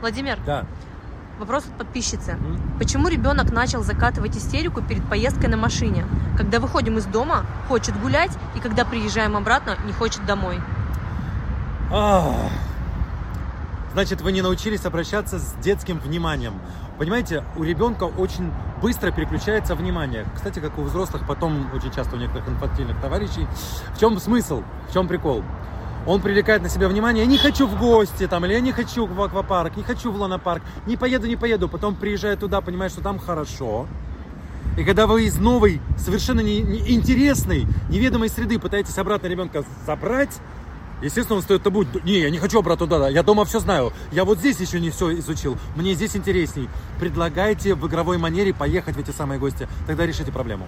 Владимир, Да. вопрос от подписчицы. М? Почему ребенок начал закатывать истерику перед поездкой на машине? Когда выходим из дома, хочет гулять, и когда приезжаем обратно, не хочет домой. Ах. Значит, вы не научились обращаться с детским вниманием. Понимаете, у ребенка очень быстро переключается внимание. Кстати, как у взрослых, потом очень часто у некоторых инфантильных товарищей. В чем смысл? В чем прикол? Он привлекает на себя внимание, я не хочу в гости, там, или я не хочу в аквапарк, не хочу в лунопарк, не поеду, не поеду. Потом приезжает туда, понимает, что там хорошо. И когда вы из новой, совершенно не- не- интересной, неведомой среды пытаетесь обратно ребенка забрать, естественно, он встает табу. Не, я не хочу обратно туда, я дома все знаю. Я вот здесь еще не все изучил, мне здесь интересней. Предлагайте в игровой манере поехать в эти самые гости, тогда решите проблему.